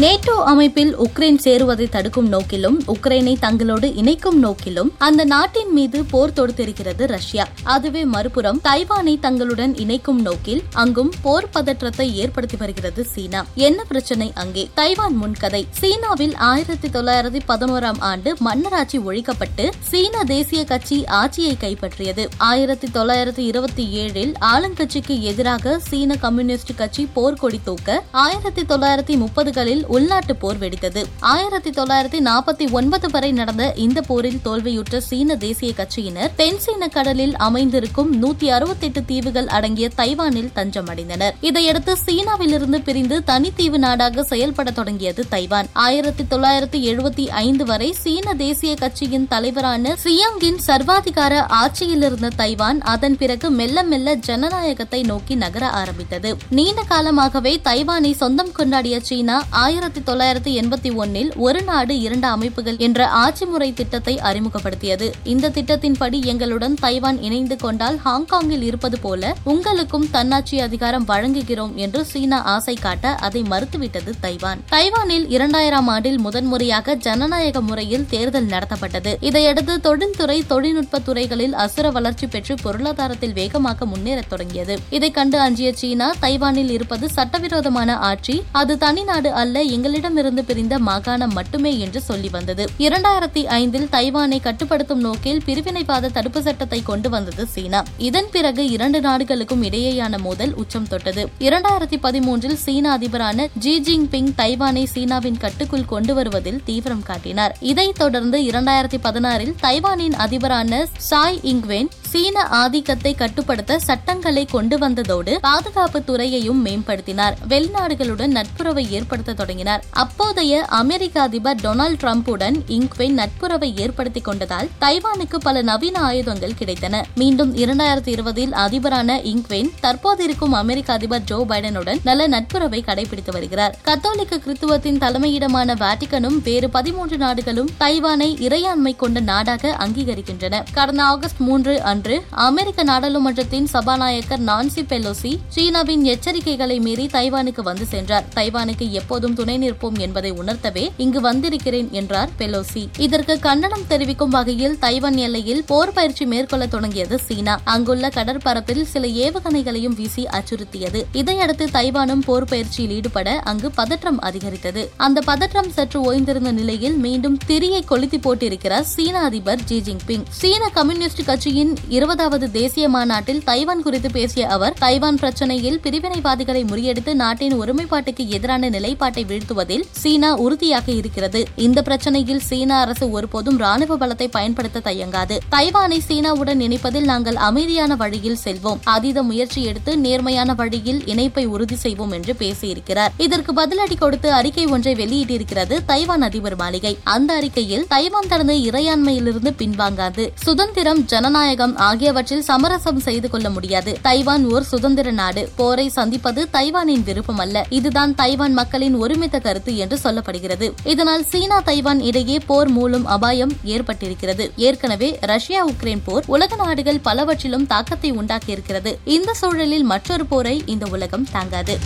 NATO அமைப்பில் Ukraine சேருவதை தடுக்கும் நோக்கிலும் உக்ரைனை தங்களோடு இணைக்கும் நோக்கிலும் அந்த நாட்டின் மீது போர் தொடுத்திருக்கிறது ரஷ்யா. அதுவே மறுபுறம் தைவானை தங்களுடன் இணைக்கும் நோக்கில் அங்கும் போர் பதற்றத்தை ஏற்படுத்தி வருகிறது சீனா. என்ன பிரச்சனை அங்கே? தைவான் முன்கதை. சீனாவில் ஆயிரத்தி தொள்ளாயிரத்தி பதினோராம் ஆண்டு மன்னராட்சி ஒழிக்கப்பட்டு சீன தேசிய கட்சி ஆட்சியை கைப்பற்றியது. ஆயிரத்தி தொள்ளாயிரத்தி இருபத்தி ஏழில் ஆளுங்கட்சிக்கு எதிராக சீன கம்யூனிஸ்ட் கட்சி போர்க்கொடி தூக்க ஆயிரத்தி தொள்ளாயிரத்தி முப்பதுகளில் உள்நாட்டு போர் வெடித்தது. ஆயிரத்தி தொள்ளாயிரத்தி நாற்பத்தி ஒன்பது வரை நடந்த இந்த போரில் தோல்வியுற்ற சீன தேசிய கட்சியினர் தென்சீன கடலில் அமைந்திருக்கும் நூத்தி அறுபத்தி எட்டு தீவுகள் அடங்கிய தைவானில் தஞ்சமடைந்தனர். இதையடுத்து சீனாவிலிருந்து பிரிந்து தனித்தீவு நாடாக செயல்பட தொடங்கியது தைவான். ஆயிரத்தி தொள்ளாயிரத்தி எழுபத்தி ஐந்து வரை சீன தேசிய கட்சியின் தலைவரான சியாங்கின் சர்வாதிகார ஆட்சியில் இருந்த தைவான் அதன் பிறகு மெல்ல மெல்ல ஜனநாயகத்தை நோக்கி நகர ஆரம்பித்தது. நீண்ட காலமாகவே தைவானை சொந்தம் கொண்டாடிய சீனா ஆயிரத்தி தொள்ளாயிரத்தி எண்பத்தி ஒன்னில் ஒரு நாடு இரண்டு அமைப்புகள் என்ற ஆட்சி முறை திட்டத்தை அறிமுகப்படுத்தியது. இந்த திட்டத்தின்படி எங்களுடன் தைவான் இணைந்து கொண்டால் ஹாங்காங்கில் இருப்பது போல உங்களுக்கும் தன்னாட்சி அதிகாரம் வழங்குகிறோம் என்று சீனா ஆசை காட்ட அதை மறுத்துவிட்டது தைவான். தைவானில் இரண்டாயிரம் ஆண்டில் முதன்முறையாக ஜனநாயக முறையில் தேர்தல் நடத்தப்பட்டது. இதையடுத்து தொழில்துறை தொழில்நுட்ப துறைகளில் அசுர வளர்ச்சி பெற்று பொருளாதாரத்தில் வேகமாக முன்னேறத் தொடங்கியது. இதை கண்டு அஞ்சிய சீனா தைவானில் இருப்பது சட்டவிரோதமான ஆட்சி. அது தனிநாடு அல்ல எங்களிடமிருந்து பிரிந்த மாகாணம் மட்டுமே என்று சொல்லி வந்தது. இரண்டாயிரத்தி ஐந்தில் தைவானை கட்டுப்படுத்தும் நோக்கில் பிரிவினைவாத தடுப்பு சட்டத்தை கொண்டு வந்தது சீனா. இதன் பிறகு இரண்டு நாடுகளுக்கும் இடையேயான மோதல் உச்சம் தொட்டது. இரண்டாயிரத்தி பதிமூன்றில் சீன அதிபரான ஜி ஜின்பிங் தைவானை சீனாவின் கட்டுக்குள் கொண்டு வருவதில் தீவிரம் காட்டினார். இதைத் தொடர்ந்து இரண்டாயிரத்தி பதினாறில் தைவானின் அதிபரான சாய் இங்வென் சீன ஆதிக்கத்தை கட்டுப்படுத்த சட்டங்களை கொண்டு வந்ததோடு பாதுகாப்பு துறையையும் மேம்படுத்தினார். வெளிநாடுகளுடன் நட்புறவை ஏற்படுத்த தொடங்கினார். அப்போதைய அமெரிக்க அதிபர் டொனால்டு டிரம்புடன் இங்க்வென் நட்புறவை ஏற்படுத்திக் கொண்டதால் தைவானுக்கு பல நவீன ஆயுதங்கள் கிடைத்தன. மீண்டும் இரண்டாயிரத்தி இருபதில் அதிபரான இங்க்வென் தற்போது இருக்கும் அமெரிக்க அதிபர் ஜோ பைடனுடன் நல்ல நட்புறவை கடைபிடித்து வருகிறார். கத்தோலிக்க கிறித்துவத்தின் தலைமையிடமான வாட்டிகனும் வேறு பதிமூன்று நாடுகளும் தைவானை இறையாண்மை கொண்ட நாடாக அங்கீகரிக்கின்றன. கடந்த ஆகஸ்ட் மூன்று அன்று அமெரிக்க நாடாளுமன்றத்தின் சபாநாயகர் நான்சி பெலோசி சீனாவின் எச்சரிக்கைகளை மீறி தைவானுக்கு வந்து சென்றார். தைவானுக்கு எப்போதும் துணை நிற்போம் என்பதை உணர்த்தவே இங்கு வந்திருக்கிறேன் என்றார் பெலோசி. இதற்கு கண்டனம் தெரிவிக்கும் வகையில் தைவான் எல்லையில் போர் பயிற்சி மேற்கொள்ள தொடங்கியது சீனா. அங்குள்ள கடற்பரப்பில் சில ஏவுகணைகளையும் வீசி அச்சுறுத்தியது. இதையடுத்து தைவானும் போர் பயிற்சியில் ஈடுபட அங்கு பதற்றம் அதிகரித்தது. அந்த பதற்றம் சற்று ஓய்ந்திருந்த நிலையில் மீண்டும் திரியை கொளுத்தி போட்டிருக்கிறார் சீன அதிபர் ஜி ஜின்பிங். சீன கம்யூனிஸ்ட் கட்சியின் இருபதாவது தேசிய மாநாட்டில் தைவான் குறித்து பேசிய அவர் தைவான் பிரச்சனையில் பிரிவினைவாதிகளை முறியடித்து நாட்டின் ஒருமைப்பாட்டுக்கு எதிரான நிலைப்பாட்டை வீழ்த்துவதில் சீனா உறுதியாக இருக்கிறது. இந்த பிரச்சனையில் சீனா அரசு ஒருபோதும் ராணுவ பலத்தை பயன்படுத்த தயங்காது. தைவானை சீனாவுடன் இணைப்பதில் நாங்கள் அமைதியான வழியில் செல்வோம். அதீத முயற்சி எடுத்து நேர்மையான வழியில் இணைப்பை உறுதி செய்வோம் என்று பேசியிருக்கிறார். இதற்கு பதிலடி கொடுத்து அறிக்கை ஒன்றை வெளியிட்டிருக்கிறது தைவான் அதிபர் மாளிகை. அந்த அறிக்கையில் தைவான் தனது இறையாண்மையிலிருந்து பின்வாங்காது. சுதந்திரம் ஜனநாயகம் ஆகியவற்றில் சமரசம் செய்து கொள்ள முடியாது. தைவான் ஓர் சுதந்திர நாடு. போரை சந்திப்பது தைவானின் விருப்பம் அல்ல இதுதான் தைவான் மக்களின் ஒருமித்த கருத்து என்று சொல்லப்படுகிறது. இதனால் சீனா தைவான் இடையே போர் மூலம் அபாயம் ஏற்பட்டிருக்கிறது. ஏற்கனவே ரஷ்யா உக்ரைன் போர் உலக நாடுகள் பலவற்றிலும் தாக்கத்தை உண்டாக்கியிருக்கிறது. இந்த சூழலில் மற்றொரு போரை இந்த உலகம் தாங்காது.